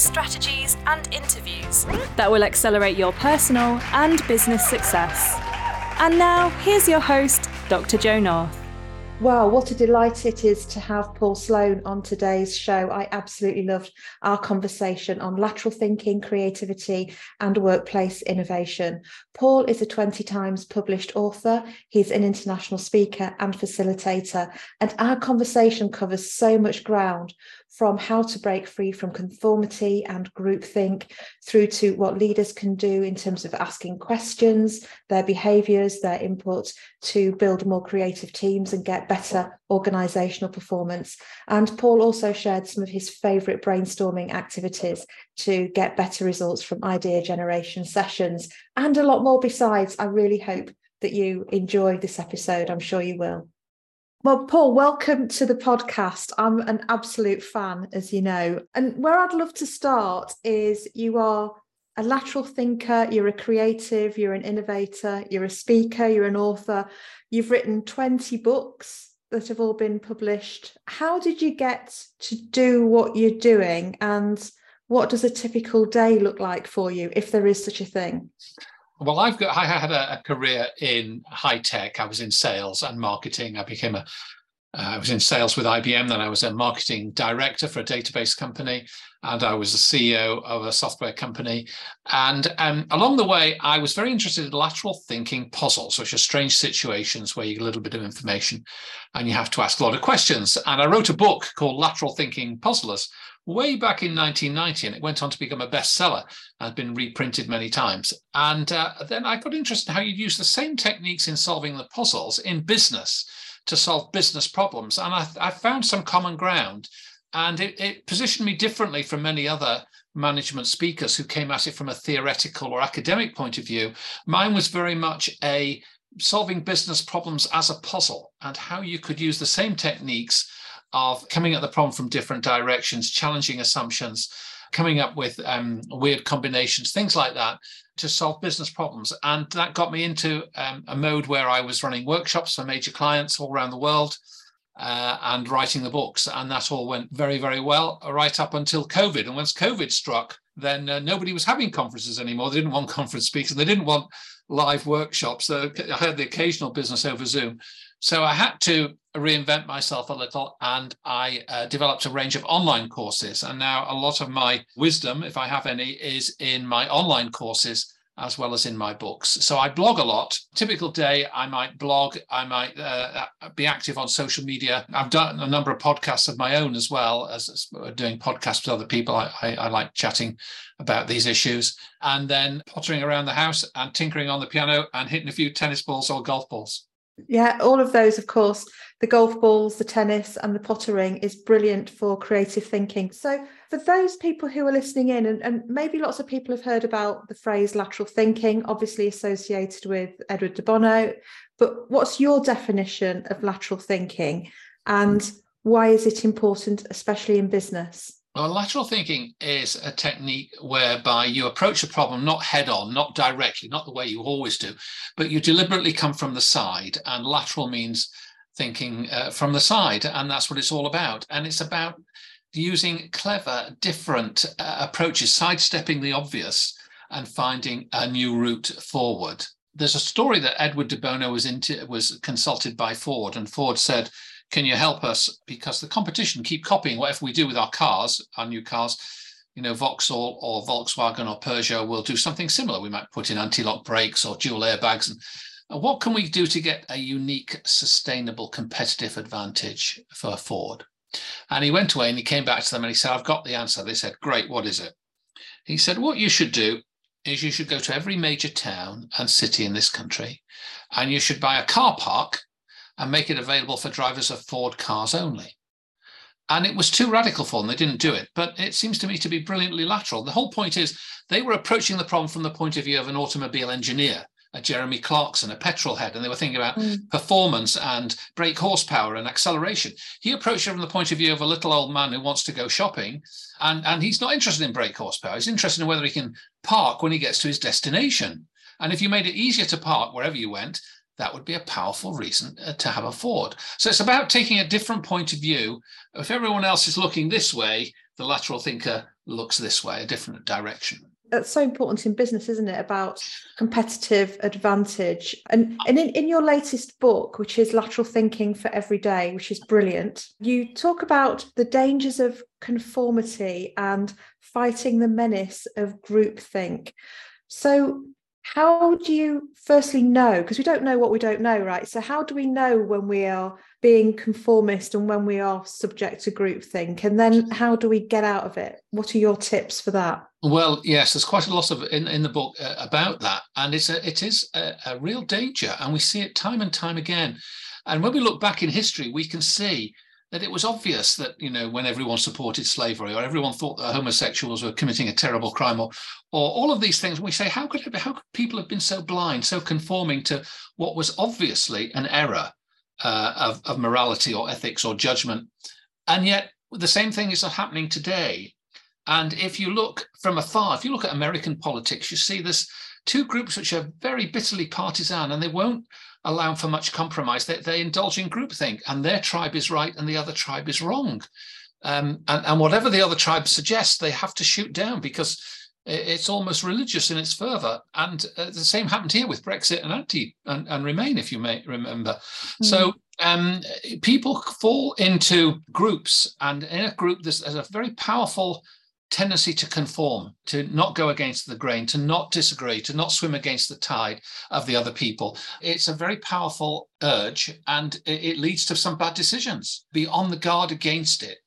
strategies, and interviews that will accelerate your personal and business success. And now, here's your host, Dr. Jo North. Wow, what a delight it is to have Paul Sloane on today's show. I absolutely loved our conversation on lateral thinking, creativity, and workplace innovation. Paul is a 20 times published author, he's an international speaker and facilitator, and our conversation covers so much ground from how to break free from conformity and groupthink through to what leaders can do in terms of asking questions, their behaviours, their input to build more creative teams and get better organisational performance. And Paul also shared some of his favourite brainstorming activities to get better results from idea generation sessions and a lot more besides. I really hope that you enjoy this episode. I'm sure you will. Well, Paul, welcome to the podcast. I'm an absolute fan, as you know. And where I'd love to start is you are a lateral thinker, you're a creative, you're an innovator, you're a speaker, you're an author. You've written 20 books that have all been published. How did you get to do what you're doing? And what does a typical day look like for you, if there is such a thing? Well, I've got I had a, a, career in high tech. I was in sales and marketing. I became a uh, I was in sales with IBM. Then I was a marketing director for a database company, and I was the CEO of a software company. And um, along the way, I was very interested in lateral thinking puzzles, which are strange situations where you get a little bit of information, and you have to ask a lot of questions. And I wrote a book called Lateral Thinking Puzzlers, way back in 1990, and it went on to become a bestseller and has been reprinted many times. And uh, then I got interested in how you'd use the same techniques in solving the puzzles in business to solve business problems. And I, I found some common ground, and it, it positioned me differently from many other management speakers who came at it from a theoretical or academic point of view. Mine was very much a solving business problems as a puzzle and how you could use the same techniques of coming at the problem from different directions, challenging assumptions, coming up with um, weird combinations, things like that to solve business problems. And that got me into um, a mode where I was running workshops for major clients all around the world. Uh, and writing the books. And that all went very, very well right up until COVID. And once COVID struck, then uh, nobody was having conferences anymore. They didn't want conference speakers. They didn't want live workshops. So I had the occasional business over Zoom. So I had to reinvent myself a little and I uh, developed a range of online courses. And now a lot of my wisdom, if I have any, is in my online courses as well as in my books. So I blog a lot. Typical day, I might blog, I might uh, be active on social media. I've done a number of podcasts of my own as well as doing podcasts with other people. I, I, I like chatting about these issues and then pottering around the house and tinkering on the piano and hitting a few tennis balls or golf balls. Yeah, all of those, of course, the golf balls, the tennis, and the pottering is brilliant for creative thinking. So, for those people who are listening in, and, and maybe lots of people have heard about the phrase lateral thinking, obviously associated with Edward de Bono, but what's your definition of lateral thinking and why is it important, especially in business? Well, lateral thinking is a technique whereby you approach a problem not head on, not directly, not the way you always do, but you deliberately come from the side. And lateral means thinking uh, from the side. And that's what it's all about. And it's about using clever, different uh, approaches, sidestepping the obvious and finding a new route forward. There's a story that Edward de Bono was into, was consulted by Ford, and Ford said, can you help us? Because the competition keep copying whatever we do with our cars, our new cars. You know, Vauxhall or Volkswagen or Peugeot will do something similar. We might put in anti-lock brakes or dual airbags. And what can we do to get a unique, sustainable, competitive advantage for Ford? And he went away and he came back to them and he said, I've got the answer. They said, Great, what is it? He said, What you should do is you should go to every major town and city in this country and you should buy a car park and make it available for drivers of Ford cars only. And it was too radical for them. They didn't do it. But it seems to me to be brilliantly lateral. The whole point is they were approaching the problem from the point of view of an automobile engineer, a Jeremy Clarkson, a petrol head, and they were thinking about mm. performance and brake horsepower and acceleration. He approached it from the point of view of a little old man who wants to go shopping, and, and he's not interested in brake horsepower. He's interested in whether he can park when he gets to his destination. And if you made it easier to park wherever you went, that would be a powerful reason uh, to have a Ford. So it's about taking a different point of view. If everyone else is looking this way, the lateral thinker looks this way, a different direction. That's so important in business, isn't it? About competitive advantage. And, and in, in your latest book, which is Lateral Thinking for Every Day, which is brilliant, you talk about the dangers of conformity and fighting the menace of groupthink. So, how do you firstly know? Because we don't know what we don't know right? So how do we know when we are being conformist and when we are subject to groupthink? And then how do we get out of it? What are your tips for that? Well yes there's quite a lot of in, in the book uh, about that. And it's a, it is a, a real danger and we see it time and time again. And when we look back in history we can see that it was obvious that you know when everyone supported slavery or everyone thought that homosexuals were committing a terrible crime or or all of these things we say how could how could people have been so blind so conforming to what was obviously an error uh, of, of morality or ethics or judgment? And yet the same thing is happening today. And if you look from afar if you look at american politics you see this two groups which are very bitterly partisan and they won't allow for much compromise. They, they indulge in groupthink, and their tribe is right and the other tribe is wrong. Um, and, and whatever the other tribe suggests, they have to shoot down because it's almost religious in its fervor. And uh, the same happened here with Brexit and anti and, and Remain, if you may remember. Mm. So um, people fall into groups, and in a group, there's, there's a very powerful tendency to conform, to not go against the grain, to not disagree, to not swim against the tide of the other people. It's a very powerful urge and it leads to some bad decisions. Be on the guard against it.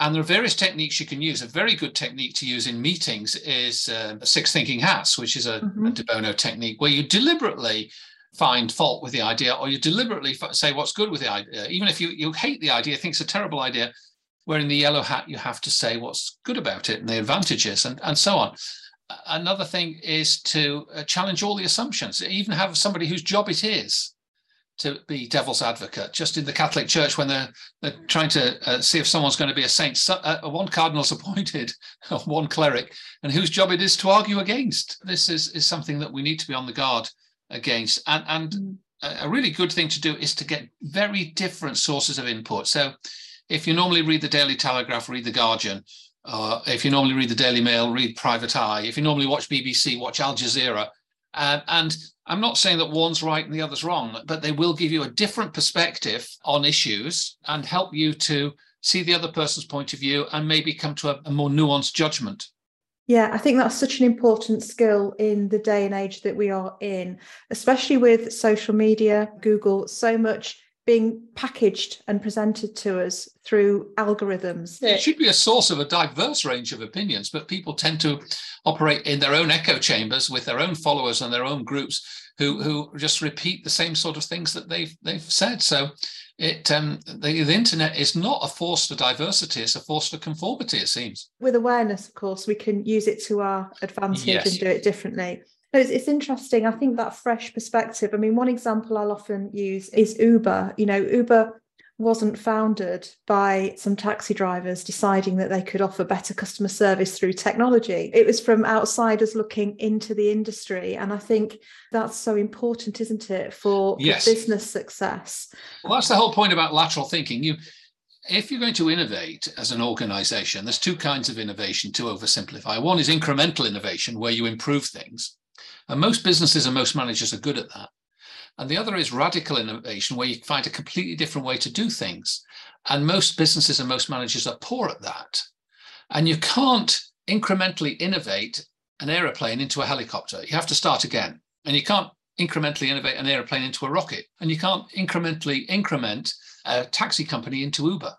And there are various techniques you can use. A very good technique to use in meetings is uh, six thinking hats, which is a, mm-hmm. a De Bono technique where you deliberately find fault with the idea or you deliberately say what's good with the idea. Even if you, you hate the idea, think it's a terrible idea, where in the yellow hat you have to say what's good about it and the advantages and, and so on. Another thing is to uh, challenge all the assumptions, even have somebody whose job it is to be devil's advocate. Just in the Catholic Church, when they're, they're trying to uh, see if someone's going to be a saint, so, uh, one cardinal's appointed, one cleric, and whose job it is to argue against. This is, is something that we need to be on the guard against. And, and mm. a really good thing to do is to get very different sources of input. So if you normally read the Daily Telegraph, read the Guardian. Uh, if you normally read the Daily Mail, read Private Eye. If you normally watch BBC, watch Al Jazeera. Uh, and I'm not saying that one's right and the other's wrong, but they will give you a different perspective on issues and help you to see the other person's point of view and maybe come to a, a more nuanced judgment. Yeah, I think that's such an important skill in the day and age that we are in, especially with social media, Google, so much being packaged and presented to us through algorithms. It should be a source of a diverse range of opinions, but people tend to operate in their own echo chambers with their own followers and their own groups who who just repeat the same sort of things that they've they've said. So it um, the, the internet is not a force for diversity; it's a force for conformity. It seems. With awareness, of course, we can use it to our advantage yes. and do it differently. It's, it's interesting. I think that fresh perspective. I mean, one example I'll often use is Uber. You know, Uber wasn't founded by some taxi drivers deciding that they could offer better customer service through technology. It was from outsiders looking into the industry. And I think that's so important, isn't it, for, yes. for business success? Well, that's the whole point about lateral thinking. You if you're going to innovate as an organization, there's two kinds of innovation to oversimplify. One is incremental innovation, where you improve things. And most businesses and most managers are good at that. And the other is radical innovation, where you find a completely different way to do things. And most businesses and most managers are poor at that. And you can't incrementally innovate an aeroplane into a helicopter. You have to start again. And you can't incrementally innovate an aeroplane into a rocket. And you can't incrementally increment a taxi company into Uber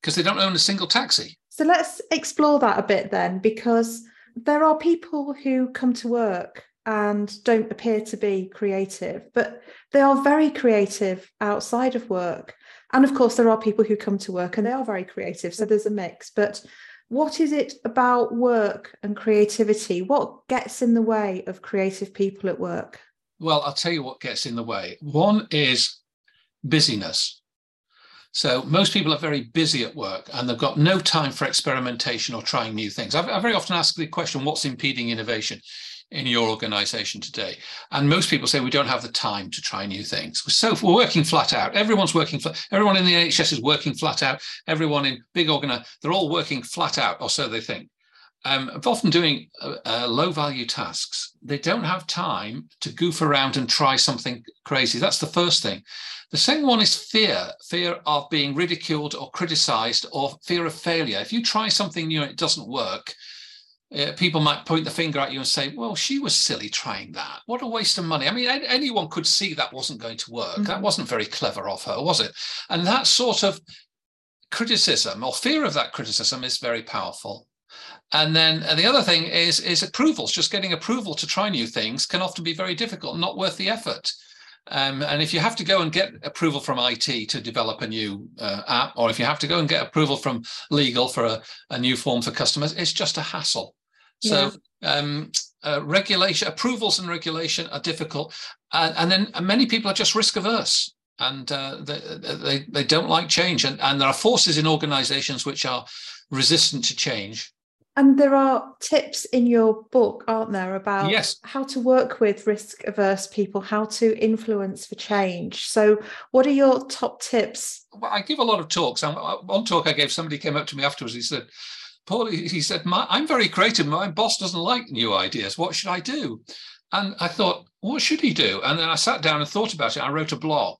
because they don't own a single taxi. So let's explore that a bit then, because there are people who come to work and don't appear to be creative, but they are very creative outside of work. And of course, there are people who come to work and they are very creative. So there's a mix. But what is it about work and creativity? What gets in the way of creative people at work? Well, I'll tell you what gets in the way. One is busyness. So most people are very busy at work and they've got no time for experimentation or trying new things. I very often ask the question, what's impeding innovation in your organization today? And most people say we don't have the time to try new things. So we're working flat out. Everyone's working flat. Everyone in the NHS is working flat out. Everyone in big organ, they're all working flat out, or so they think. Um, often doing uh, uh, low value tasks. They don't have time to goof around and try something crazy. That's the first thing. The second one is fear fear of being ridiculed or criticized or fear of failure. If you try something new and it doesn't work, uh, people might point the finger at you and say, Well, she was silly trying that. What a waste of money. I mean, anyone could see that wasn't going to work. Mm-hmm. That wasn't very clever of her, was it? And that sort of criticism or fear of that criticism is very powerful. And then the other thing is is approvals. Just getting approval to try new things can often be very difficult, not worth the effort. Um, and if you have to go and get approval from IT to develop a new uh, app, or if you have to go and get approval from legal for a, a new form for customers, it's just a hassle. So yeah. um, uh, regulation, approvals and regulation are difficult. Uh, and then many people are just risk averse and uh, they, they, they don't like change. And, and there are forces in organizations which are resistant to change. And there are tips in your book, aren't there, about yes. how to work with risk averse people, how to influence for change. So, what are your top tips? Well, I give a lot of talks. One talk I gave, somebody came up to me afterwards. He said, Paul, he said, I'm very creative. My boss doesn't like new ideas. What should I do? And I thought, what should he do? And then I sat down and thought about it. I wrote a blog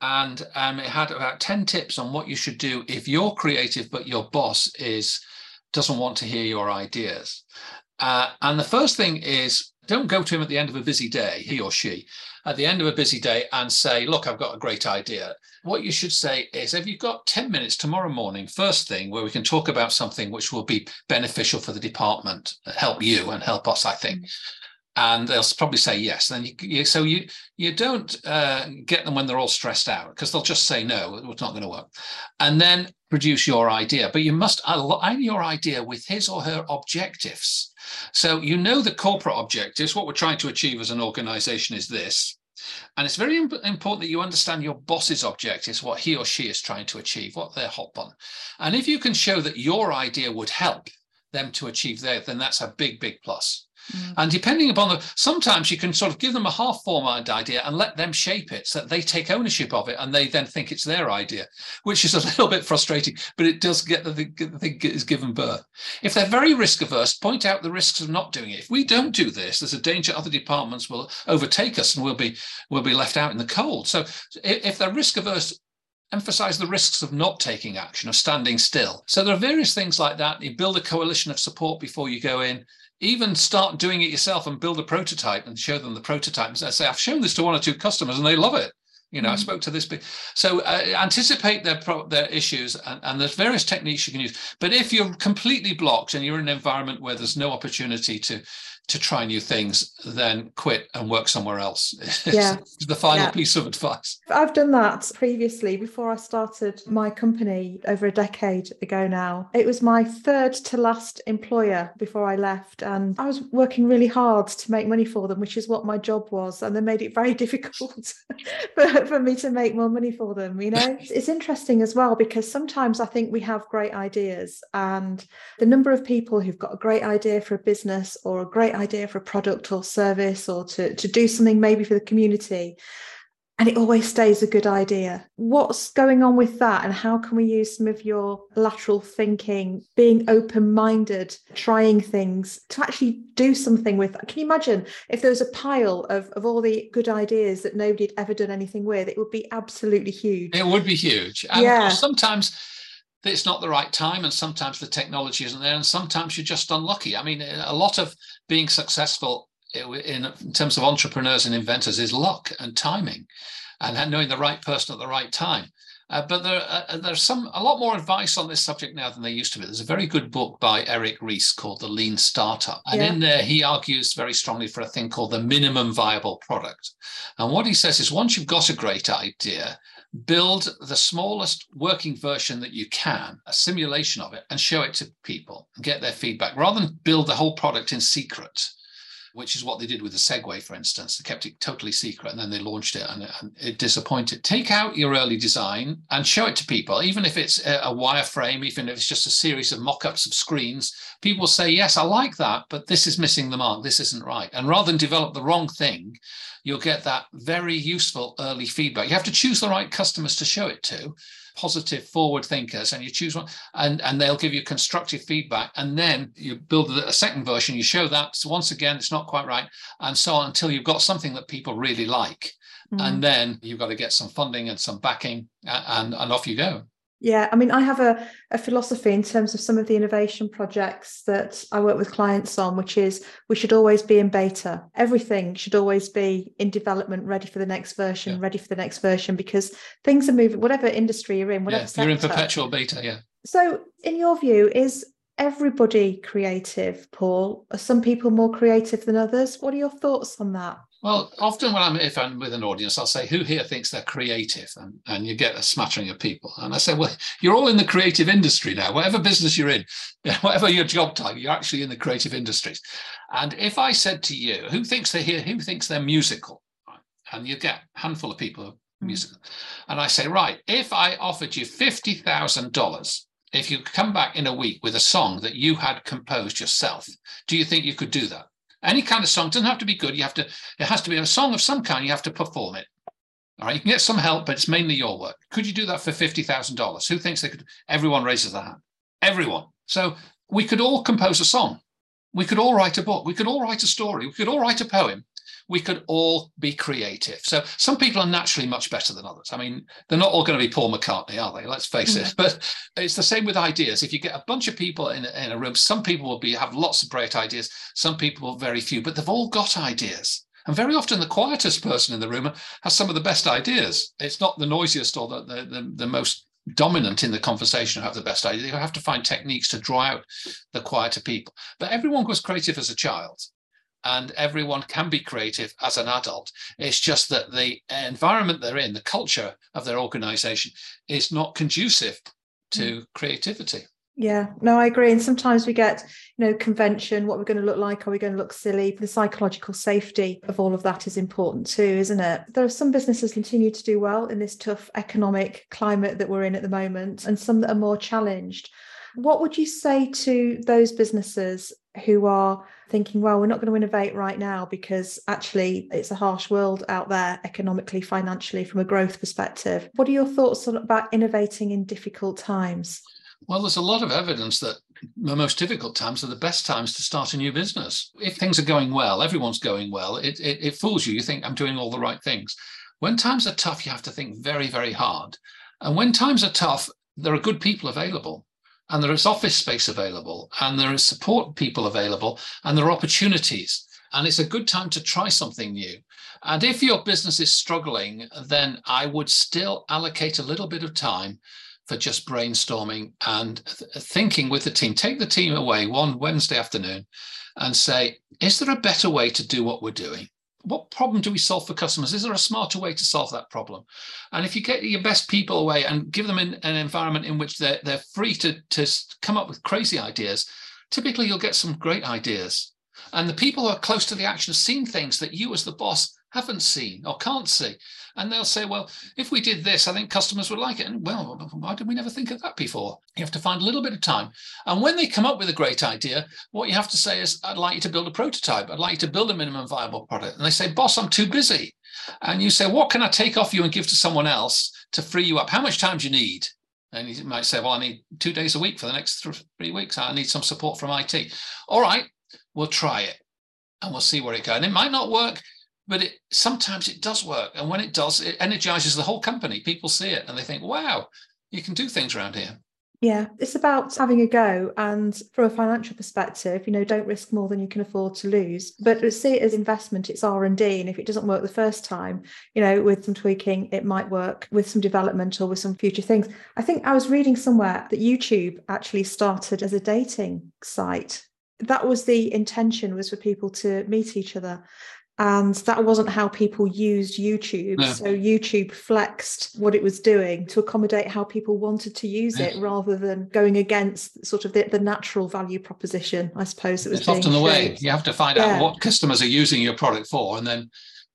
and um, it had about 10 tips on what you should do if you're creative, but your boss is doesn't want to hear your ideas. Uh, and the first thing is don't go to him at the end of a busy day, he or she, at the end of a busy day and say, Look, I've got a great idea. What you should say is, Have you got 10 minutes tomorrow morning, first thing, where we can talk about something which will be beneficial for the department, help you and help us, I think. And they'll probably say yes. And then you, you, so you you don't uh, get them when they're all stressed out because they'll just say no, it's not going to work. And then produce your idea, but you must align your idea with his or her objectives. So you know the corporate objectives. What we're trying to achieve as an organization is this. And it's very important that you understand your boss's objectives, what he or she is trying to achieve, what they're hot on. And if you can show that your idea would help them to achieve their, then that's a big, big plus. Mm. And depending upon the, sometimes you can sort of give them a half formed idea and let them shape it so that they take ownership of it and they then think it's their idea, which is a little bit frustrating, but it does get the, the thing is given birth. If they're very risk averse, point out the risks of not doing it. If we don't do this, there's a danger other departments will overtake us and we'll be, we'll be left out in the cold. So if they're risk averse, emphasize the risks of not taking action, of standing still. So there are various things like that. You build a coalition of support before you go in even start doing it yourself and build a prototype and show them the prototype. And say, I've shown this to one or two customers and they love it. You know, mm-hmm. I spoke to this. So uh, anticipate their pro- their issues, and, and, there's various techniques you can use. But if you're completely blocked and you're in an environment where there's no opportunity to to try new things, then quit and work somewhere else. Yeah. the final yeah. piece of advice. I've done that previously before I started my company over a decade ago now. It was my third to last employer before I left. And I was working really hard to make money for them, which is what my job was. And they made it very difficult for, for me to make more money for them. You know, it's interesting as well because sometimes I think we have great ideas and the number of people who've got a great idea for a business or a great idea for a product or service or to, to do something maybe for the community and it always stays a good idea. What's going on with that, and how can we use some of your lateral thinking, being open minded, trying things to actually do something with that? Can you imagine if there was a pile of, of all the good ideas that nobody had ever done anything with? It would be absolutely huge. It would be huge. And yeah. sometimes it's not the right time and sometimes the technology isn't there and sometimes you're just unlucky i mean a lot of being successful in, in terms of entrepreneurs and inventors is luck and timing and knowing the right person at the right time uh, but there, uh, there's some a lot more advice on this subject now than there used to be. There's a very good book by Eric Ries called The Lean Startup, and yeah. in there he argues very strongly for a thing called the minimum viable product. And what he says is, once you've got a great idea, build the smallest working version that you can, a simulation of it, and show it to people and get their feedback rather than build the whole product in secret. Which is what they did with the Segway, for instance. They kept it totally secret and then they launched it and, and it disappointed. Take out your early design and show it to people, even if it's a, a wireframe, even if it's just a series of mock ups of screens. People say, Yes, I like that, but this is missing the mark. This isn't right. And rather than develop the wrong thing, you'll get that very useful early feedback. You have to choose the right customers to show it to positive forward thinkers and you choose one and, and they'll give you constructive feedback and then you build a second version you show that so once again it's not quite right and so on until you've got something that people really like mm. and then you've got to get some funding and some backing and, and off you go yeah, I mean, I have a, a philosophy in terms of some of the innovation projects that I work with clients on, which is we should always be in beta. Everything should always be in development, ready for the next version, yeah. ready for the next version, because things are moving, whatever industry you're in, whatever yeah, sector. You're in perpetual beta, yeah. So, in your view, is everybody creative, Paul? Are some people more creative than others? What are your thoughts on that? Well, often when I'm if I'm with an audience, I'll say, "Who here thinks they're creative?" And, and you get a smattering of people. And I say, "Well, you're all in the creative industry now. Whatever business you're in, whatever your job title, you're actually in the creative industries." And if I said to you, "Who thinks they're here? Who thinks they're musical?" And you get a handful of people who are hmm. musical. And I say, "Right, if I offered you fifty thousand dollars." If you come back in a week with a song that you had composed yourself, do you think you could do that? Any kind of song doesn't have to be good. You have to, it has to be a song of some kind. You have to perform it. All right. You can get some help, but it's mainly your work. Could you do that for $50,000? Who thinks they could? Everyone raises their hand. Everyone. So we could all compose a song. We could all write a book. We could all write a story. We could all write a poem we could all be creative. So some people are naturally much better than others. I mean, they're not all going to be Paul McCartney, are they? Let's face mm-hmm. it. But it's the same with ideas. If you get a bunch of people in, in a room, some people will be have lots of great ideas, some people very few, but they've all got ideas. And very often the quietest person in the room has some of the best ideas. It's not the noisiest or the, the, the, the most dominant in the conversation who have the best idea. You have to find techniques to draw out the quieter people. But everyone was creative as a child and everyone can be creative as an adult. It's just that the environment they're in, the culture of their organization is not conducive to mm. creativity. Yeah, no, I agree. And sometimes we get, you know, convention, what we're going to look like, are we going to look silly? The psychological safety of all of that is important too, isn't it? There are some businesses continue to do well in this tough economic climate that we're in at the moment, and some that are more challenged. What would you say to those businesses who are thinking, well, we're not going to innovate right now because actually it's a harsh world out there economically, financially, from a growth perspective? What are your thoughts about innovating in difficult times? Well, there's a lot of evidence that the most difficult times are the best times to start a new business. If things are going well, everyone's going well, it, it, it fools you. You think, I'm doing all the right things. When times are tough, you have to think very, very hard. And when times are tough, there are good people available and there is office space available and there is support people available and there are opportunities. And it's a good time to try something new. And if your business is struggling then i would still allocate a little bit of time for just brainstorming and th- thinking with the team. Take the team away one wednesday afternoon and say is there a better way to do what we're doing what problem do we solve for customers? Is there a smarter way to solve that problem? And if you get your best people away and give them an, an environment in which they're, they're free to, to come up with crazy ideas, typically you'll get some great ideas. And the people who are close to the action seeing things that you as the boss haven't seen or can't see. And they'll say, well, if we did this, I think customers would like it. And well, why did we never think of that before? You have to find a little bit of time. And when they come up with a great idea, what you have to say is, I'd like you to build a prototype. I'd like you to build a minimum viable product. And they say, boss, I'm too busy. And you say, what can I take off you and give to someone else to free you up? How much time do you need? And you might say, well, I need two days a week for the next three weeks. I need some support from IT. All right, we'll try it and we'll see where it goes. And it might not work but it sometimes it does work. And when it does it energizes the whole company. People see it and they think wow you can do things around here. Yeah it's about having a go and from a financial perspective you know don't risk more than you can afford to lose. But see it as investment it's r&d and if it doesn't work the first time you know with some tweaking it might work with some development or with some future things. I think i was reading somewhere that youtube actually started as a dating site. That was the intention was for people to meet each other and that wasn't how people used YouTube. No. So YouTube flexed what it was doing to accommodate how people wanted to use it, rather than going against sort of the, the natural value proposition. I suppose it was It's often the way. You have to find Yeah. out what customers are using your product for and then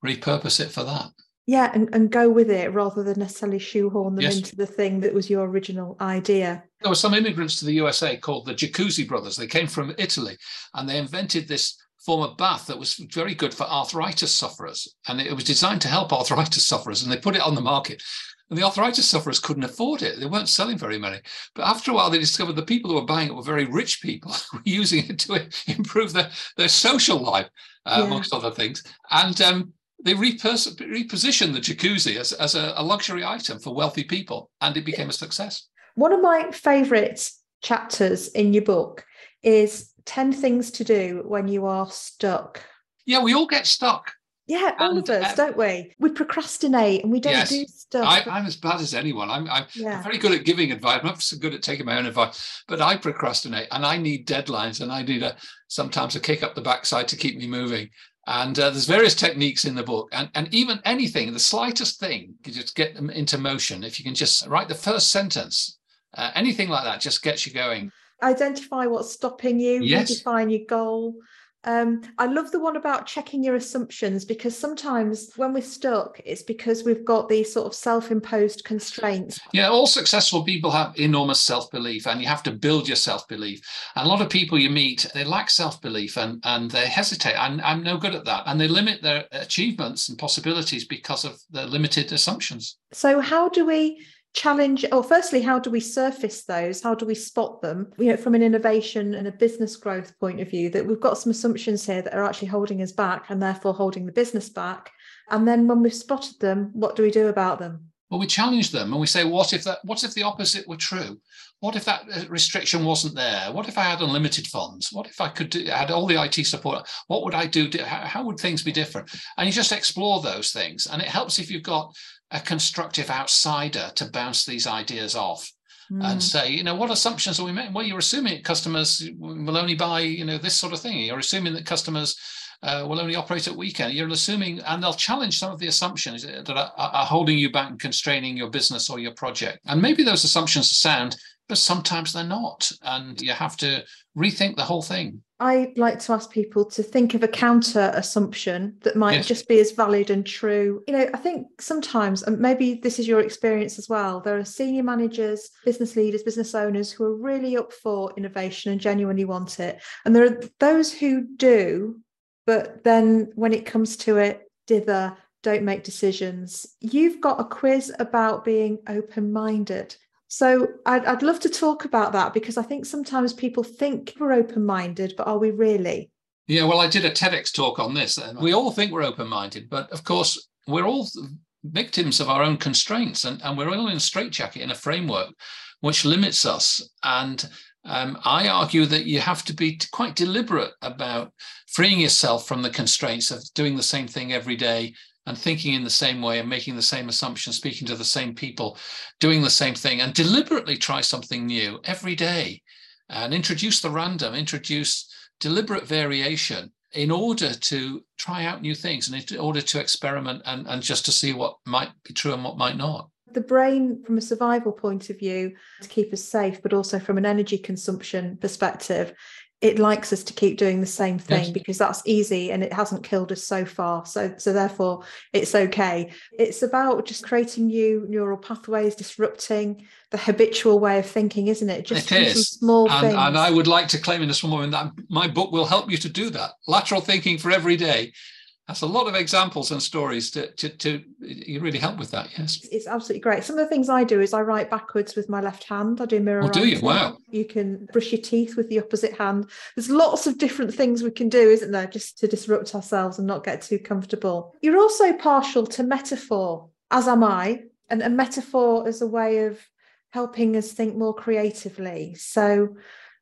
repurpose it for that. Yeah, and, and go with it rather than necessarily shoehorn them Yes. into the thing that was your original idea. There were some immigrants to the USA called the Jacuzzi brothers. They came from Italy and they invented this form of bath that was very good for arthritis sufferers. And it was designed to help arthritis sufferers. And they put it on the market. And the arthritis sufferers couldn't afford it. They weren't selling very many. But after a while, they discovered the people who were buying it were very rich people who were using it to improve their, their social life, uh, Yeah. amongst other things. And um, they repos- repositioned the jacuzzi as, as a, a luxury item for wealthy people. And it became a success. One of my favourite chapters in your book is 10 things to do when you are stuck. Yeah, we all get stuck. Yeah, all of us, uh, don't we? We procrastinate and we don't Yes. do stuff. I, I'm as bad as anyone. I'm, I'm yeah. very good at giving advice. I'm not so good at taking my own advice, but I procrastinate and I need deadlines and I need a sometimes a kick up the backside to keep me moving. And uh, there's various techniques in the book, and and even anything, the slightest thing, you just get them into motion. If you can just write the first sentence, uh, anything like that, just gets you going. Identify what's stopping you, Yes. redefine your goal. Um, I love the one about checking your assumptions because sometimes when we're stuck, it's because we've got these sort of self imposed constraints. Yeah, all successful people have enormous self belief, and you have to build your self belief. And a lot of people you meet, they lack self belief and, and they hesitate. I'm, I'm no good at that. And they limit their achievements and possibilities because of their limited assumptions. So, how do we challenge, or firstly, how do we surface those? How do we spot them? You know, from an innovation and a business growth point of view, that we've got some assumptions here that are actually holding us back and therefore holding the business back. And then when we've spotted them, what do we do about them? Well, we challenge them and we say, what if that? What if the opposite were true? What if that uh, restriction wasn't there? What if I had unlimited funds? What if I could do, had all the IT support? What would I do? how would things be different? And you just explore those things, and it helps if you've got a constructive outsider to bounce these ideas off Hmm. and say, you know, what assumptions are we making? Well, you're assuming customers will only buy, you know, this sort of thing. You're assuming that customers uh, will only operate at weekend. You're assuming, and they'll challenge some of the assumptions that are, are holding you back and constraining your business or your project. And maybe those assumptions are sound, but sometimes they're not, and you have to rethink the whole thing. I like to ask people to think of a counter assumption that might Yes. just be as valid and true. You know, I think sometimes, and maybe this is your experience as well, there are senior managers, business leaders, business owners who are really up for innovation and genuinely want it. And there are those who do, but then when it comes to it, dither, don't make decisions. You've got a quiz about being open minded. So I'd, I'd love to talk about that because I think sometimes people think we're open minded, but are we really? Yeah, well, I did a TEDx talk on this, we all think we're open minded, but of course, we're all victims of our own constraints, and, and we're all in a straitjacket in a framework which limits us. And um, I argue that you have to be quite deliberate about freeing yourself from the constraints of doing the same thing every day and thinking in the same way and making the same assumptions, speaking to the same people, doing the same thing, and deliberately try something new every day and introduce the random, introduce deliberate variation in order to try out new things and in order to experiment and, and just to see what might be true and what might not. The brain, from a survival point of view, to keep us safe, but also from an energy consumption perspective, it likes us to keep doing the same thing Yes. because that's easy and it hasn't killed us so far. So, so therefore, it's okay. It's about just creating new neural pathways, disrupting the habitual way of thinking, isn't it? Just It some small And, things. and I would like to claim in a small moment that my book will help you to do that. Lateral thinking for every day. That's a lot of examples and stories to, to, to you really help with that. Yes. it's absolutely great. Some of the things I do is I write backwards with my left hand. I do mirror. Oh, do you? Wow. You can brush your teeth with the opposite hand. There's lots of different things we can do, isn't there, just to disrupt ourselves and not get too comfortable. You're also partial to metaphor, as am I, and a metaphor as a way of helping us think more creatively. So,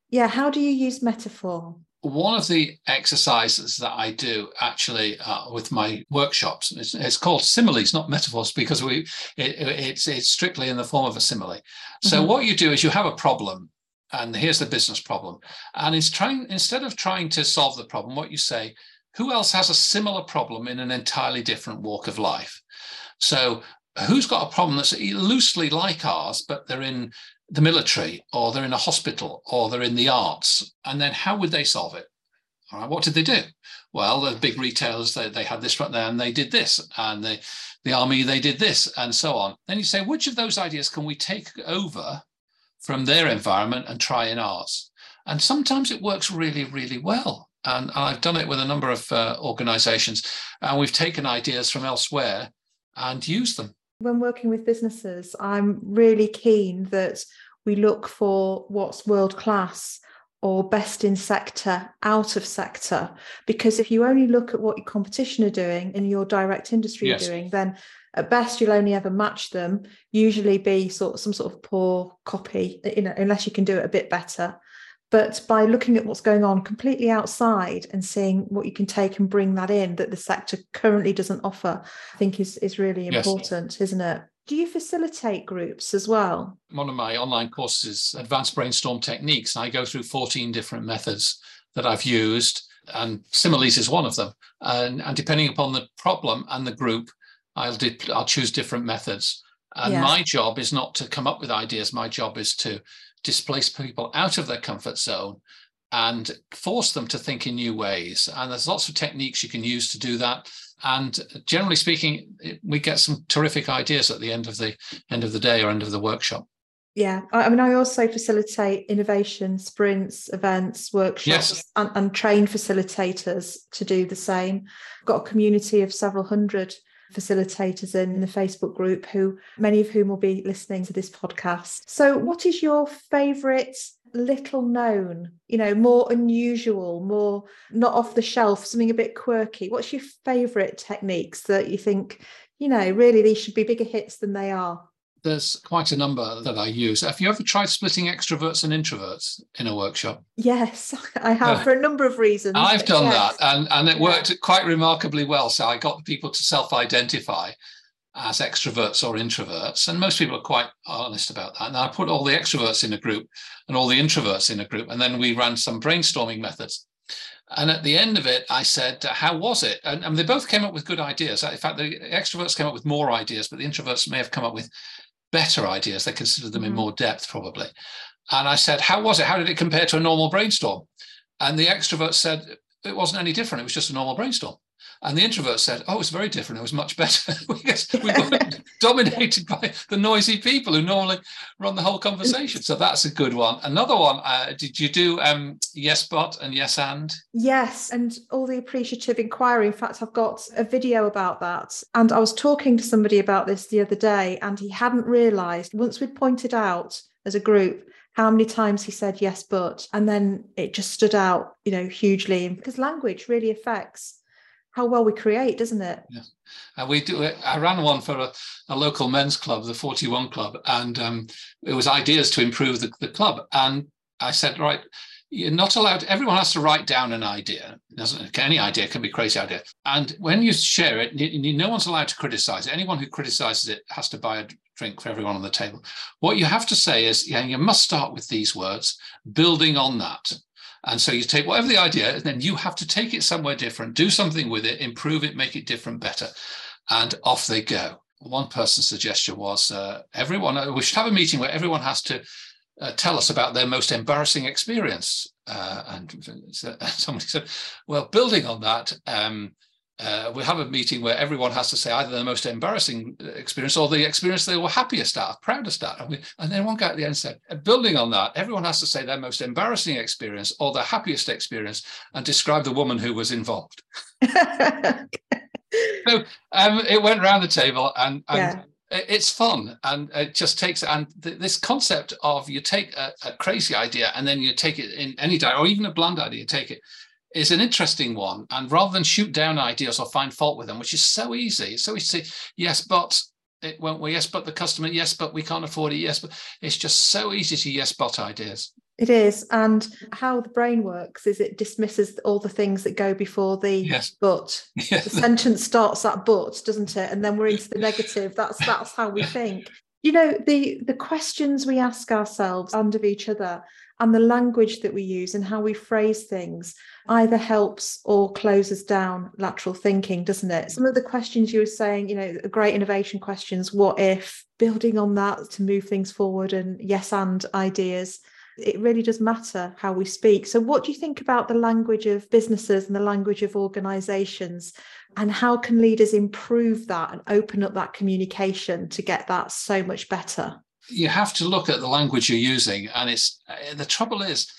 yeah, how do you use metaphor? One of the exercises that I do actually uh, with my workshops it's, it's called similes, not metaphors, because we it, it's it's strictly in the form of a simile. So Mhm. what you do is you have a problem, and here's the business problem, and it's trying instead of trying to solve the problem, what you say, who else has a similar problem in an entirely different walk of life? So, who's got a problem that's loosely like ours, but they're in the military or they're in a hospital or they're in the arts? And then how would they solve it? All right, what did they do? Well, the big retailers, they, they had this right there and they did this. And the, the army, they did this and so on. Then you say, which of those ideas can we take over from their environment and try in ours? And sometimes it works really, really well. And I've done it with a number of uh, organizations, and we've taken ideas from elsewhere and used them. When working with businesses, I'm really keen that we look for what's world class or best in sector out of sector. Because if you only look at what your competition are doing in your direct industry yes. doing, then at best you'll only ever match them, usually be sort of some sort of poor copy, you know, unless you can do it a bit better. But by looking at what's going on completely outside and seeing what you can take and bring that in that the sector currently doesn't offer, I think is, is really important, yes. isn't it? Do you facilitate groups as well? One of my online courses, Advanced Brainstorm Techniques, and I go through 14 different methods that I've used, and similes is one of them. And, and depending upon the problem and the group, I'll, di- I'll choose different methods. And yeah. my job is not to come up with ideas. My job is to displace people out of their comfort zone and force them to think in new ways. And there's lots of techniques you can use to do that. And generally speaking, we get some terrific ideas at the end of the end of the day or end of the workshop. Yeah, I mean, I also facilitate innovation sprints, events, workshops, yes. and, and train facilitators to do the same. I've got a community of several hundred facilitators in the Facebook group who many of whom will be listening to this podcast. So what is your favorite little known, you know, more unusual, more not off the shelf, something a bit quirky? What's your favorite techniques that you think, you know, really these should be bigger hits than they are? There's quite a number that I use. Have you ever tried splitting extroverts and introverts in a workshop? Yes, I have for a number of reasons. I've done yes. that and, and it worked quite remarkably well. So I got people to self identify as extroverts or introverts. And most people are quite honest about that. And I put all the extroverts in a group and all the introverts in a group. And then we ran some brainstorming methods. And at the end of it, I said, How was it? And, and they both came up with good ideas. In fact, the extroverts came up with more ideas, but the introverts may have come up with better ideas. They considered them mm-hmm. in more depth, probably. And I said, How was it? How did it compare to a normal brainstorm? And the extrovert said, It wasn't any different. It was just a normal brainstorm. And the introvert said, "Oh, it's very different. It was much better. we were dominated by the noisy people who normally run the whole conversation." So that's a good one. Another one. Uh, did you do um, yes, but and yes, and? Yes, and all the appreciative inquiry. In fact, I've got a video about that. And I was talking to somebody about this the other day, and he hadn't realised once we'd pointed out as a group how many times he said yes but and then it just stood out you know hugely because language really affects how well we create, doesn't it? Yes. And we do. I ran one for a, a local men's club, the 41 Club, and um, it was ideas to improve the, the club. And I said, right, you're not allowed. Everyone has to write down an idea. Doesn't any idea can be a crazy idea. And when you share it, no one's allowed to criticize it. Anyone who criticizes it has to buy a drink for everyone on the table. What you have to say is, yeah, you must start with these words, building on that. And so you take whatever the idea, and then you have to take it somewhere different, do something with it, improve it, make it different, better. And off they go. One person's suggestion was uh, everyone, uh, we should have a meeting where everyone has to uh, tell us about their most embarrassing experience. Uh, and somebody said, well, building on that, um, uh, we have a meeting where everyone has to say either the most embarrassing uh, experience or the experience they were happiest at, proudest at. And, we, and then one guy at the end said, uh, building on that, everyone has to say their most embarrassing experience or their happiest experience and describe the woman who was involved. so um, it went around the table and, and yeah it's fun and it just takes and th- this concept of you take a, a, crazy idea and then you take it in any direction or even a bland idea you take it is an interesting one. And rather than shoot down ideas or find fault with them, which is so easy, so easy to say, yes, but it won't well, yes, but the customer, yes, but we can't afford it, yes, but it's just so easy to yes, but ideas. It is. And how the brain works is it dismisses all the things that go before the yes. but. Yes. The sentence starts at but, doesn't it? And then we're into the negative. That's that's how we think. You know, the the questions we ask ourselves and of each other and the language that we use and how we phrase things either helps or closes down lateral thinking, doesn't it? Some of the questions you were saying, you know, great innovation questions, what if, building on that to move things forward and yes and ideas it really does matter how we speak. So, what do you think about the language of businesses and the language of organizations? And how can leaders improve that and open up that communication to get that so much better? You have to look at the language you're using. And it's uh, the trouble is,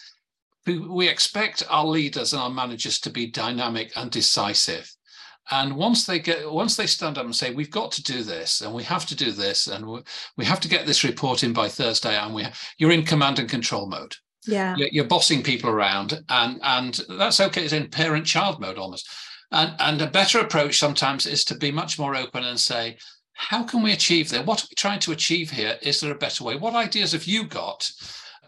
we expect our leaders and our managers to be dynamic and decisive. And once they get once they stand up and say we've got to do this and we have to do this and we, have to get this report in by thursday and we you're in command and control mode. Yeah. You're, you're bossing people around and and that's okay it's in parent child mode almost. And and a better approach sometimes is to be much more open and say how can we achieve that what are we trying to achieve here is there a better way what ideas have you got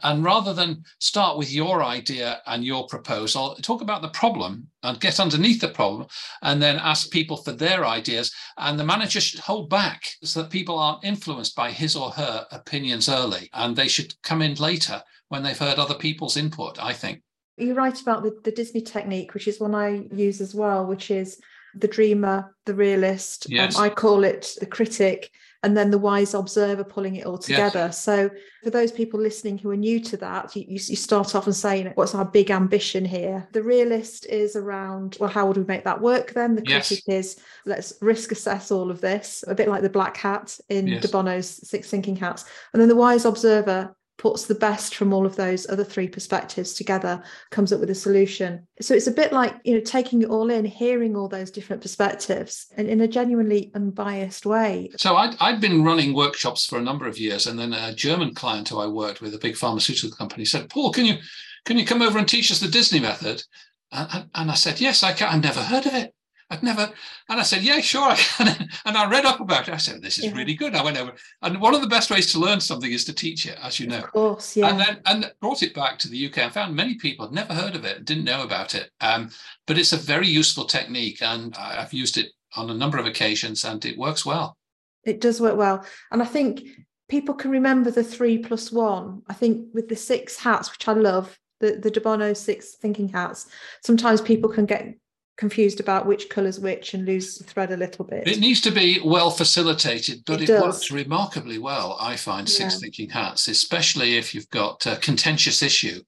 and rather than start with your idea and your proposal, talk about the problem and get underneath the problem and then ask people for their ideas. And the manager should hold back so that people aren't influenced by his or her opinions early and they should come in later when they've heard other people's input, I think. You're right about the, the Disney technique, which is one I use as well, which is the dreamer, the realist. Um, yes. Um, I call it the critic and then the wise observer pulling it all together. Yes. So for those people listening who are new to that, you, you, start off and saying, what's our big ambition here? The realist is around, well, how would we make that work then? The critic yes. is, let's risk assess all of this, a bit like the black hat in. De Bono's Six Thinking Hats. And then the wise observer puts the best from all of those other three perspectives together comes up with a solution. So it's a bit like you know taking it all in hearing all those different perspectives and in a genuinely unbiased way. So I'd, I'd been running workshops for a number of years and then a german client who i worked with a big pharmaceutical company said paul can you can you come over and teach us the disney method? And, and i said yes i can. I've never heard of it I'd never, and I said, yeah, sure, I can. And I read up about it. I said, this is yeah. really good. I went over, and one of the best ways to learn something is to teach it, as you know. Of course, yeah. And then and brought it back to the UK and found many people had never heard of it, didn't know about it. Um, but it's a very useful technique, and I've used it on a number of occasions, and it works well. It does work well, and I think people can remember the three plus one. I think with the six hats, which I love, the the De Bono six thinking hats. Sometimes people can get confused about which colours which and lose the thread a little bit. It needs to be well facilitated, but it, it works remarkably well, I find, Six yeah. Thinking Hats, especially if you've got a contentious issue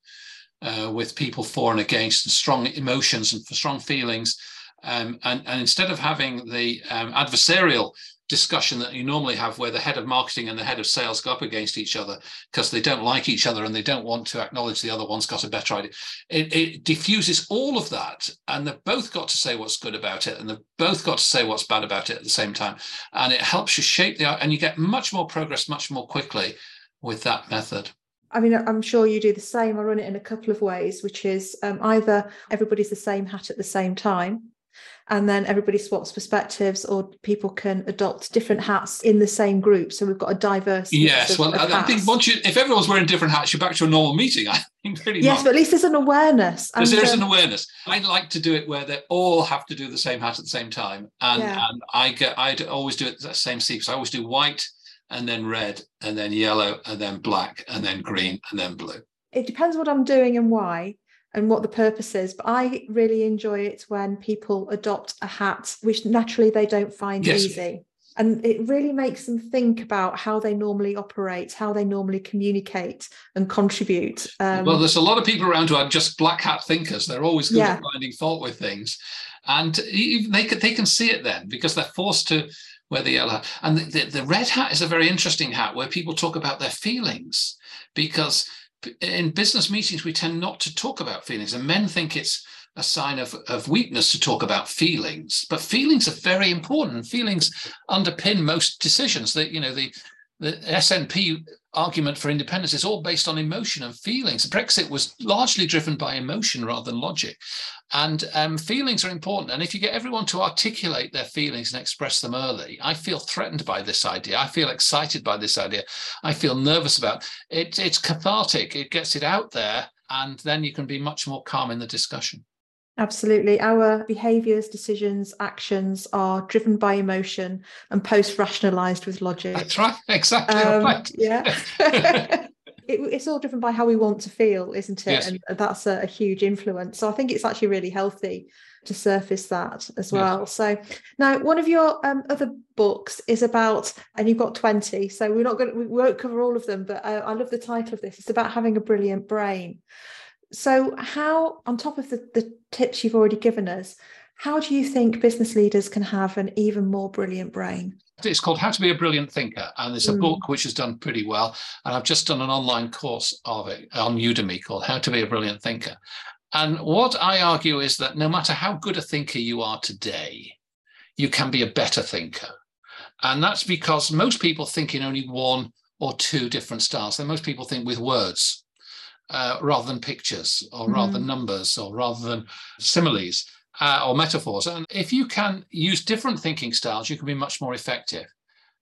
uh, with people for and against and strong emotions and for strong feelings. Um, and, and instead of having the um, adversarial discussion that you normally have where the head of marketing and the head of sales go up against each other because they don't like each other and they don't want to acknowledge the other one's got a better idea. It, it, diffuses all of that and they've both got to say what's good about it and they've both got to say what's bad about it at the same time. And it helps you shape the and you get much more progress much more quickly with that method. I mean, I'm sure you do the same. I run it in a couple of ways, which is um, either everybody's the same hat at the same time, and then everybody swaps perspectives or people can adopt different hats in the same group. So we've got a diverse yes of, well of i think once you if everyone's wearing different hats you're back to a normal meeting i think pretty yes much. but at least there's an awareness and, there's um, an awareness. I like to do it where they all have to do the same hat at the same time and, yeah. and i get i always do it the same sequence i always do white and then red and then yellow and then black and then green and then blue. It depends what i'm doing and why and what the purpose is. But I really enjoy it when people adopt a hat, which naturally they don't find yes. easy. And it really makes them think about how they normally operate, how they normally communicate and contribute. Um, well, there's a lot of people around who are just black hat thinkers. They're always good yeah. at finding fault with things. And they can, they can see it then because they're forced to wear the yellow hat. And the, the, the red hat is a very interesting hat where people talk about their feelings because in business meetings, we tend not to talk about feelings, and men think it's a sign of, of weakness to talk about feelings. But feelings are very important. Feelings underpin most decisions. That you know the the SNP argument for independence is all based on emotion and feelings. Brexit was largely driven by emotion rather than logic. And um, feelings are important. And if you get everyone to articulate their feelings and express them early, I feel threatened by this idea. I feel excited by this idea. I feel nervous about it. It's cathartic. It gets it out there. And then you can be much more calm in the discussion. Absolutely. Our behaviors, decisions, actions are driven by emotion and post rationalized with logic. That's right. Exactly um, right. Yeah. it, it's all driven by how we want to feel, isn't it? Yes. And that's a, a, huge influence. So I think it's actually really healthy to surface that as well. Yes. So now one of your um, other books is about, and you've got 20, so we're not going to, we won't cover all of them, but I, I love the title of this. It's about having a brilliant brain. So how, on top of the, the tips you've already given us, how do you think business leaders can have an even more brilliant brain? It's called How to Be a Brilliant Thinker, and it's a mm. book which has done pretty well. And I've just done an online course of it on Udemy called How to Be a Brilliant Thinker. And what I argue is that no matter how good a thinker you are today, you can be a better thinker. And that's because most people think in only one or two different styles. And most people think with words uh, rather than pictures or mm rather than numbers or rather than similes uh, or metaphors. And if you can use different thinking styles, you can be much more effective.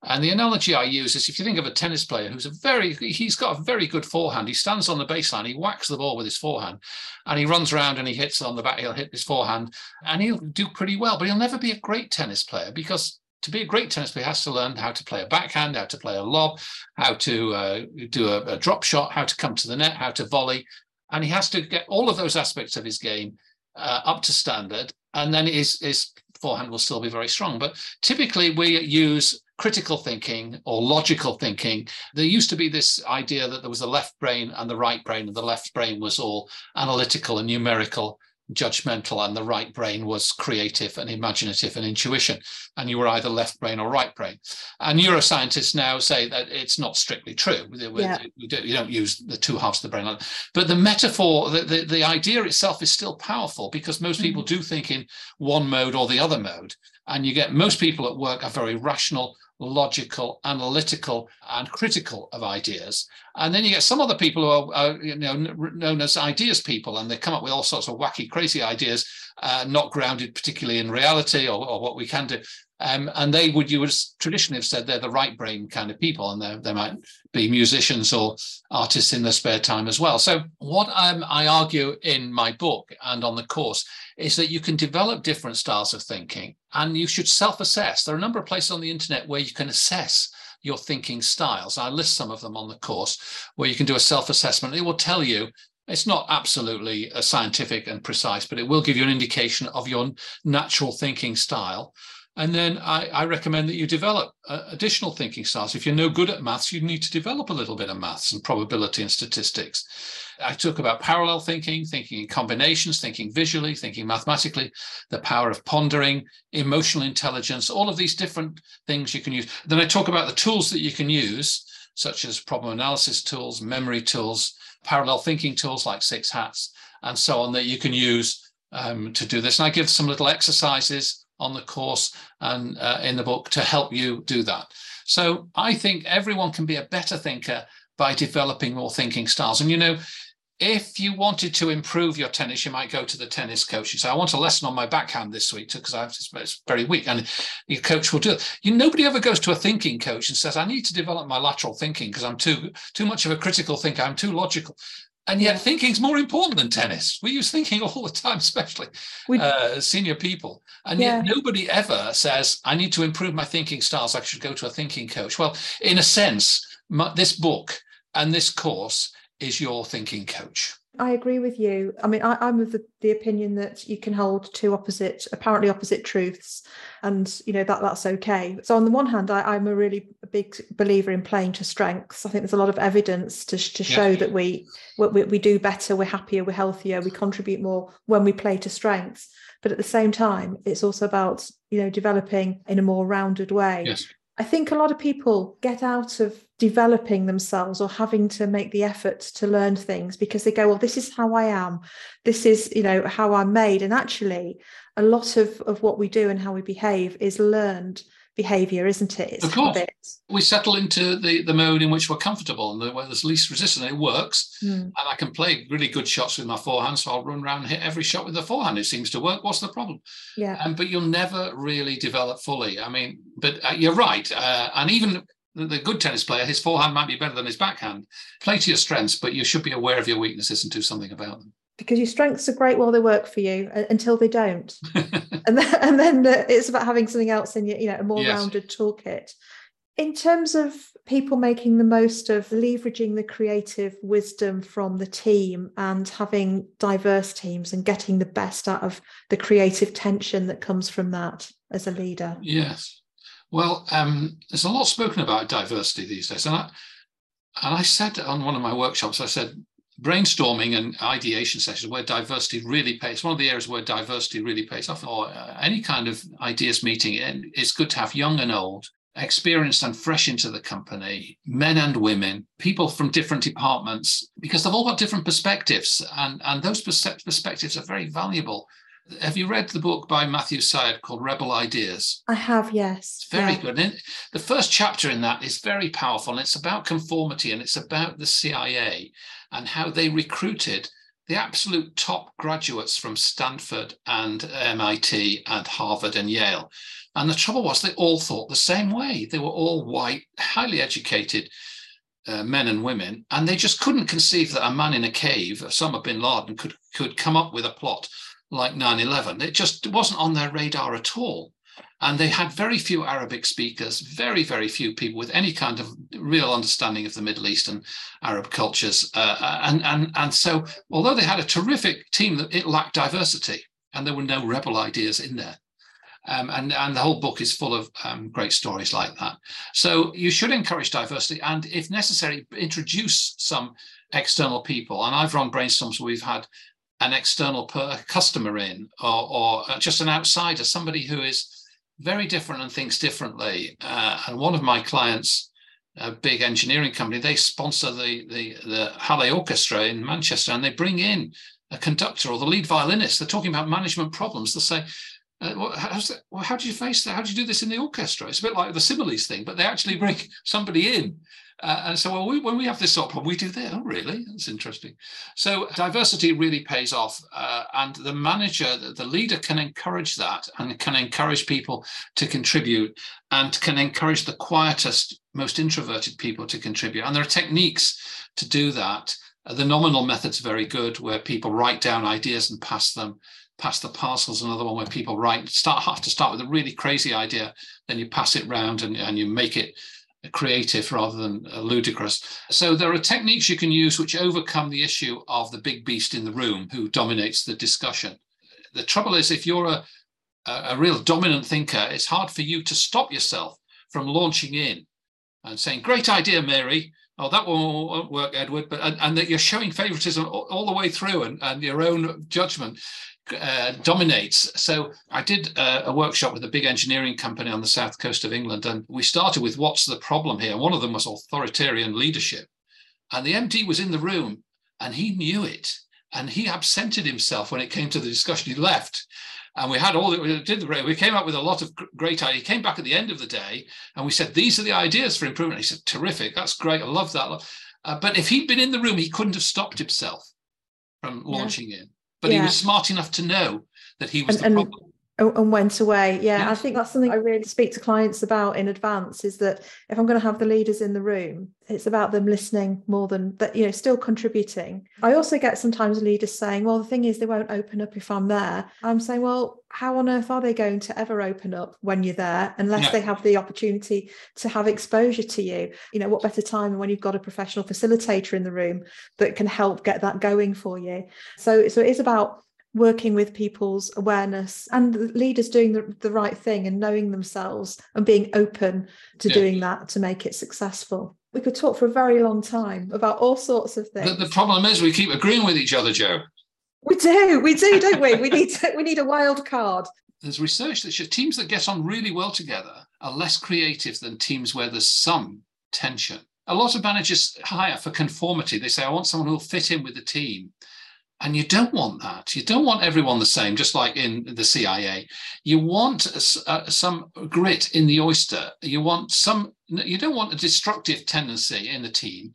And the analogy I use is if you think of a tennis player who's a very, he's got a very good forehand. He stands on the baseline, he whacks the ball with his forehand, and he runs around and he hits on the back, he'll hit his forehand, and he'll do pretty well, but he'll never be a great tennis player because to be a great tennis player, he has to learn how to play a backhand, how to play a lob, how to uh, do a, a drop shot, how to come to the net, how to volley. And he has to get all of those aspects of his game uh, up to standard, and then his, his forehand will still be very strong. But typically, we use critical thinking or logical thinking. There used to be this idea that there was a left brain and the right brain, and the left brain was all analytical and numerical judgmental and the right brain was creative and imaginative and intuition and you were either left brain or right brain and neuroscientists now say that it's not strictly true yeah. you don't use the two halves of the brain but the metaphor the, the, the idea itself is still powerful because most people mm-hmm. do think in one mode or the other mode and you get most people at work are very rational logical, analytical, and critical of ideas. And then you get some other people who are, are you know, known as ideas people, and they come up with all sorts of wacky, crazy ideas, uh, not grounded particularly in reality or, or what we can do. Um, and they would, you would traditionally have said they're the right brain kind of people, and they might be musicians or artists in their spare time as well. So, what I argue in my book and on the course is that you can develop different styles of thinking and you should self assess. There are a number of places on the internet where you can assess your thinking styles. I list some of them on the course where you can do a self assessment. It will tell you it's not absolutely uh, scientific and precise, but it will give you an indication of your natural thinking style. And then I, I recommend that you develop uh, additional thinking styles. If you're no good at maths, you need to develop a little bit of maths and probability and statistics. I talk about parallel thinking, thinking in combinations, thinking visually, thinking mathematically, the power of pondering, emotional intelligence, all of these different things you can use. Then I talk about the tools that you can use, such as problem analysis tools, memory tools, parallel thinking tools like Six Hats, and so on that you can use um, to do this. And I give some little exercises on the course and uh, in the book to help you do that. So I think everyone can be a better thinker by developing more thinking styles. And you know, if you wanted to improve your tennis, you might go to the tennis coach and say, I want a lesson on my backhand this week because it's very weak. And your coach will do it. You nobody ever goes to a thinking coach and says, I need to develop my lateral thinking because I'm too too much of a critical thinker, I'm too logical. And yet, thinking is more important than tennis. We use thinking all the time, especially we, uh, senior people. And yeah. yet, nobody ever says, I need to improve my thinking styles. I should go to a thinking coach. Well, in a sense, my, this book and this course is your thinking coach. I agree with you. I mean, I, am of the, the opinion that you can hold two opposite, apparently opposite truths, and you know that that's okay. So on the one hand, I, am a really big believer in playing to strengths. I think there's a lot of evidence to, to show yeah. that we, we we do better, we're happier, we're healthier, we contribute more when we play to strengths. But at the same time, it's also about you know developing in a more rounded way. Yes. I think a lot of people get out of developing themselves or having to make the effort to learn things because they go, well, this is how I am. This is, you know, how I'm made. And actually, a lot of, of what we do and how we behave is learned behavior, isn't it? It's of course. Habits. We settle into the, the mode in which we're comfortable and the, where there's least resistance. It works. Mm. And I can play really good shots with my forehand. So I'll run around and hit every shot with the forehand. It seems to work. What's the problem? Yeah. Um, but you'll never really develop fully. I mean, but uh, you're right. Uh, and even the good tennis player, his forehand might be better than his backhand. Play to your strengths, but you should be aware of your weaknesses and do something about them because your strengths are great while they work for you uh, until they don't and then, and then uh, it's about having something else in your you know a more yes. rounded toolkit In terms of people making the most of leveraging the creative wisdom from the team and having diverse teams and getting the best out of the creative tension that comes from that as a leader. Yes. Well, um, there's a lot spoken about diversity these days. And I, and I said on one of my workshops, I said, brainstorming and ideation sessions where diversity really pays one of the areas where diversity really pays off or uh, any kind of ideas meeting and it's good to have young and old experienced and fresh into the company, men and women, people from different departments, because they've all got different perspectives, and, and those perspectives are very valuable. Have you read the book by Matthew Syed called Rebel Ideas? I have, yes. It's very yeah. good. And the first chapter in that is very powerful. And it's about conformity and it's about the CIA and how they recruited the absolute top graduates from Stanford and MIT and Harvard and Yale and the trouble was, they all thought the same way. They were all white, highly educated uh, men and women, and they just couldn't conceive that a man in a cave, Osama bin Laden, could could come up with a plot like 9/11. It just wasn't on their radar at all. And they had very few Arabic speakers, very, very few people with any kind of real understanding of the Middle East and Arab cultures. Uh, uh and, and, and so, although they had a terrific team, it lacked diversity and there were no rebel ideas in there. Um, and, and the whole book is full of um, great stories like that. So you should encourage diversity and, if necessary, introduce some external people. And I've run brainstorms where we've had an external per- customer in or, or uh, just an outsider, somebody who is very different and thinks differently. Uh, and one of my clients, a big engineering company, they sponsor the, the, the Halle Orchestra in Manchester and they bring in a conductor or the lead violinist. They're talking about management problems. They'll say, uh, that, well, how do you face that? How do you do this in the orchestra? It's a bit like the similes thing, but they actually bring somebody in. Uh, and so well, we, when we have this sort of problem, we do that. Oh, really? That's interesting. So diversity really pays off. Uh, and the manager, the, the leader can encourage that and can encourage people to contribute and can encourage the quietest, most introverted people to contribute. And there are techniques to do that. Uh, the nominal method's very good, where people write down ideas and pass them pass the parcels another one where people write start have to start with a really crazy idea then you pass it round and, and you make it creative rather than uh, ludicrous. So there are techniques you can use which overcome the issue of the big beast in the room who dominates the discussion. The trouble is if you're a, a real dominant thinker it's hard for you to stop yourself from launching in and saying great idea mary. Oh, that won't work, Edward, but and, and, that you're showing favoritism all, all, the way through and, and your own judgment uh, dominates. So I did uh, a workshop with a big engineering company on the south coast of England, and we started with what's the problem here. One of them was authoritarian leadership, and the MD was in the room, and he knew it, and he absented himself when it came to the discussion. He left. And we had all that we did the we came up with a lot of great ideas. He came back at the end of the day and we said, These are the ideas for improvement. He said, Terrific, that's great. I love that. Uh, but if he'd been in the room, he couldn't have stopped himself from launching yeah. in but yeah. he was smart enough to know that he was and, the problem and went away. Yeah, i think that's something i really speak to clients about in advance is that if i'm going to have the leaders in the room it's about them listening more than that you know still contributing. I also get sometimes leaders saying well the thing is they won't open up if i'm there. I'm saying well how on earth are they going to ever open up when you're there unless they have the opportunity to have exposure to you? You know what better time than when you've got a professional facilitator in the room that can help get that going for you? So so it is about working with people's awareness and leaders doing the, the right thing and knowing themselves and being open to yeah. doing that to make it successful. We could talk for a very long time about all sorts of things. The, the problem is we keep agreeing with each other, Jo. We do, we do, don't we? we need to, we need a wild card. There's research that shows teams that get on really well together are less creative than teams where there's some tension. A lot of managers hire for conformity. They say, I want someone who'll fit in with the team. And you don't want that. You don't want everyone the same, just like in the CIA. You want uh, some grit in the oyster. You want some, you don't want a destructive tendency in the team,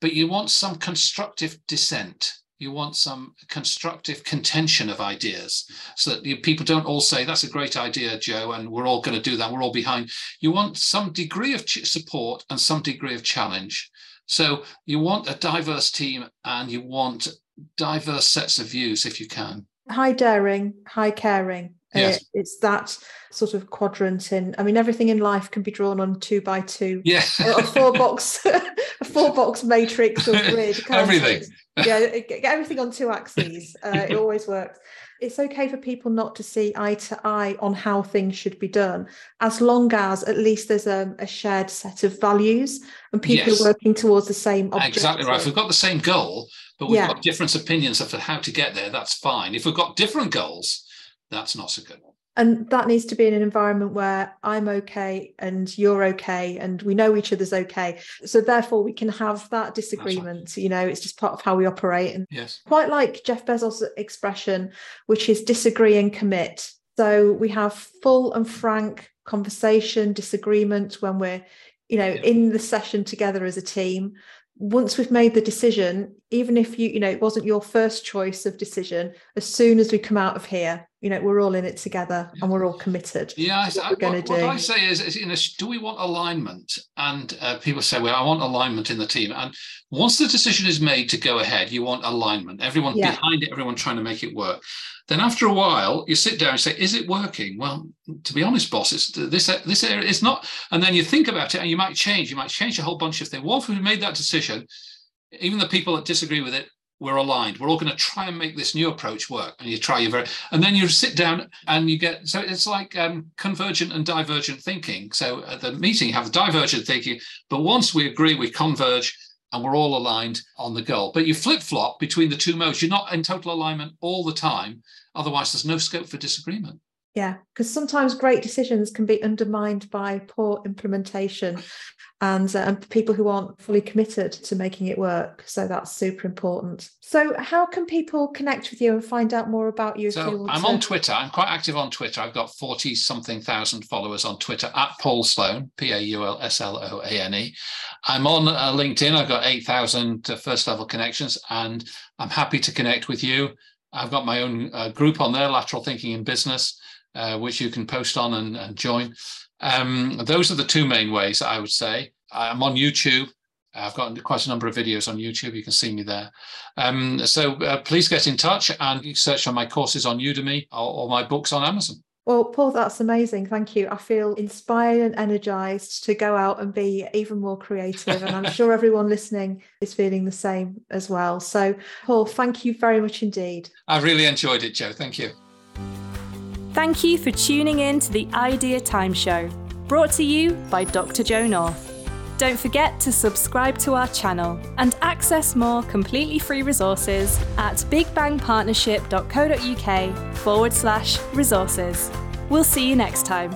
but you want some constructive dissent. You want some constructive contention of ideas so that you, people don't all say, that's a great idea, Jo, and we're all going to do that. We're all behind. You want some degree of support and some degree of challenge. So you want a diverse team and you want diverse sets of views if you can. High daring, high caring. Yes. Uh, it's that sort of quadrant in I mean everything in life can be drawn on two by two. Yeah. a four box a four box matrix or grid. Everything. it? Yeah, get everything on two axes. Uh, it always works. It's okay for people not to see eye to eye on how things should be done, as long as at least there's a, a shared set of values and people Yes. are working towards the same objective. Exactly right. If we've got the same goal, but we've Yeah. got different opinions of how to get there, that's fine. If we've got different goals, that's not so good. And that needs to be in an environment where I'm okay and you're okay and we know each other's okay. So therefore we can have that disagreement. You know, it's just part of how we operate. And Yes. quite like Jeff Bezos' expression, which is disagree and commit. So we have full and frank conversation, disagreement when we're, you know, Yeah. in the session together as a team. Once we've made the decision, even if you, you know, it wasn't your first choice of decision, as soon as we come out of here, you know, we're all in it together and we're all committed. Yeah, what I- we're gonna what, what. I say is, is you know, do we want alignment? And uh, people say, well, I want alignment in the team. And once the decision is made to go ahead, you want alignment. Everyone Yeah. behind it, everyone trying to make it work. Then after a while, you sit down and say, is it working? Well, to be honest, boss, it's this this area is not. And then you think about it, and you might change. You might change a whole bunch of things. Once we've made that decision, even the people that disagree with it we're aligned. We're all going to try and make this new approach work and you try your very and then you sit down and you get so it's like um, convergent and divergent thinking. So at the meeting you have divergent thinking but once we agree we converge and we're all aligned on the goal. But you flip-flop between the two modes. You're not in total alignment all the time otherwise there's no scope for disagreement Yeah, because sometimes great decisions can be undermined by poor implementation and, uh, and people who aren't fully committed to making it work. So that's super important. So, how can people connect with you and find out more about you? So I'm to- on Twitter. I'm quite active on Twitter. I've got 40 something thousand followers on Twitter at Paul Sloane, P A U L S L O A N E. I'm on uh, LinkedIn. I've got 8,000 uh, first level connections and I'm happy to connect with you. I've got my own uh, group on there, Lateral Thinking in Business, uh, which you can post on and, and join. Um, those are the two main ways I would say. I'm on YouTube. I've got quite a number of videos on YouTube. You can see me there. Um, so uh, please get in touch and search for my courses on Udemy or, or my books on Amazon. Well, Paul, that's amazing. Thank you. I feel inspired and energized to go out and be even more creative. And I'm sure everyone listening is feeling the same as well. So, Paul, thank you very much indeed. I really enjoyed it, Jo. Thank you. Thank you for tuning in to the Idea Time Show, brought to you by Dr. Jo North. Don't forget to subscribe to our channel and access more completely free resources at bigbangpartnership.co.uk forward slash resources. We'll see you next time.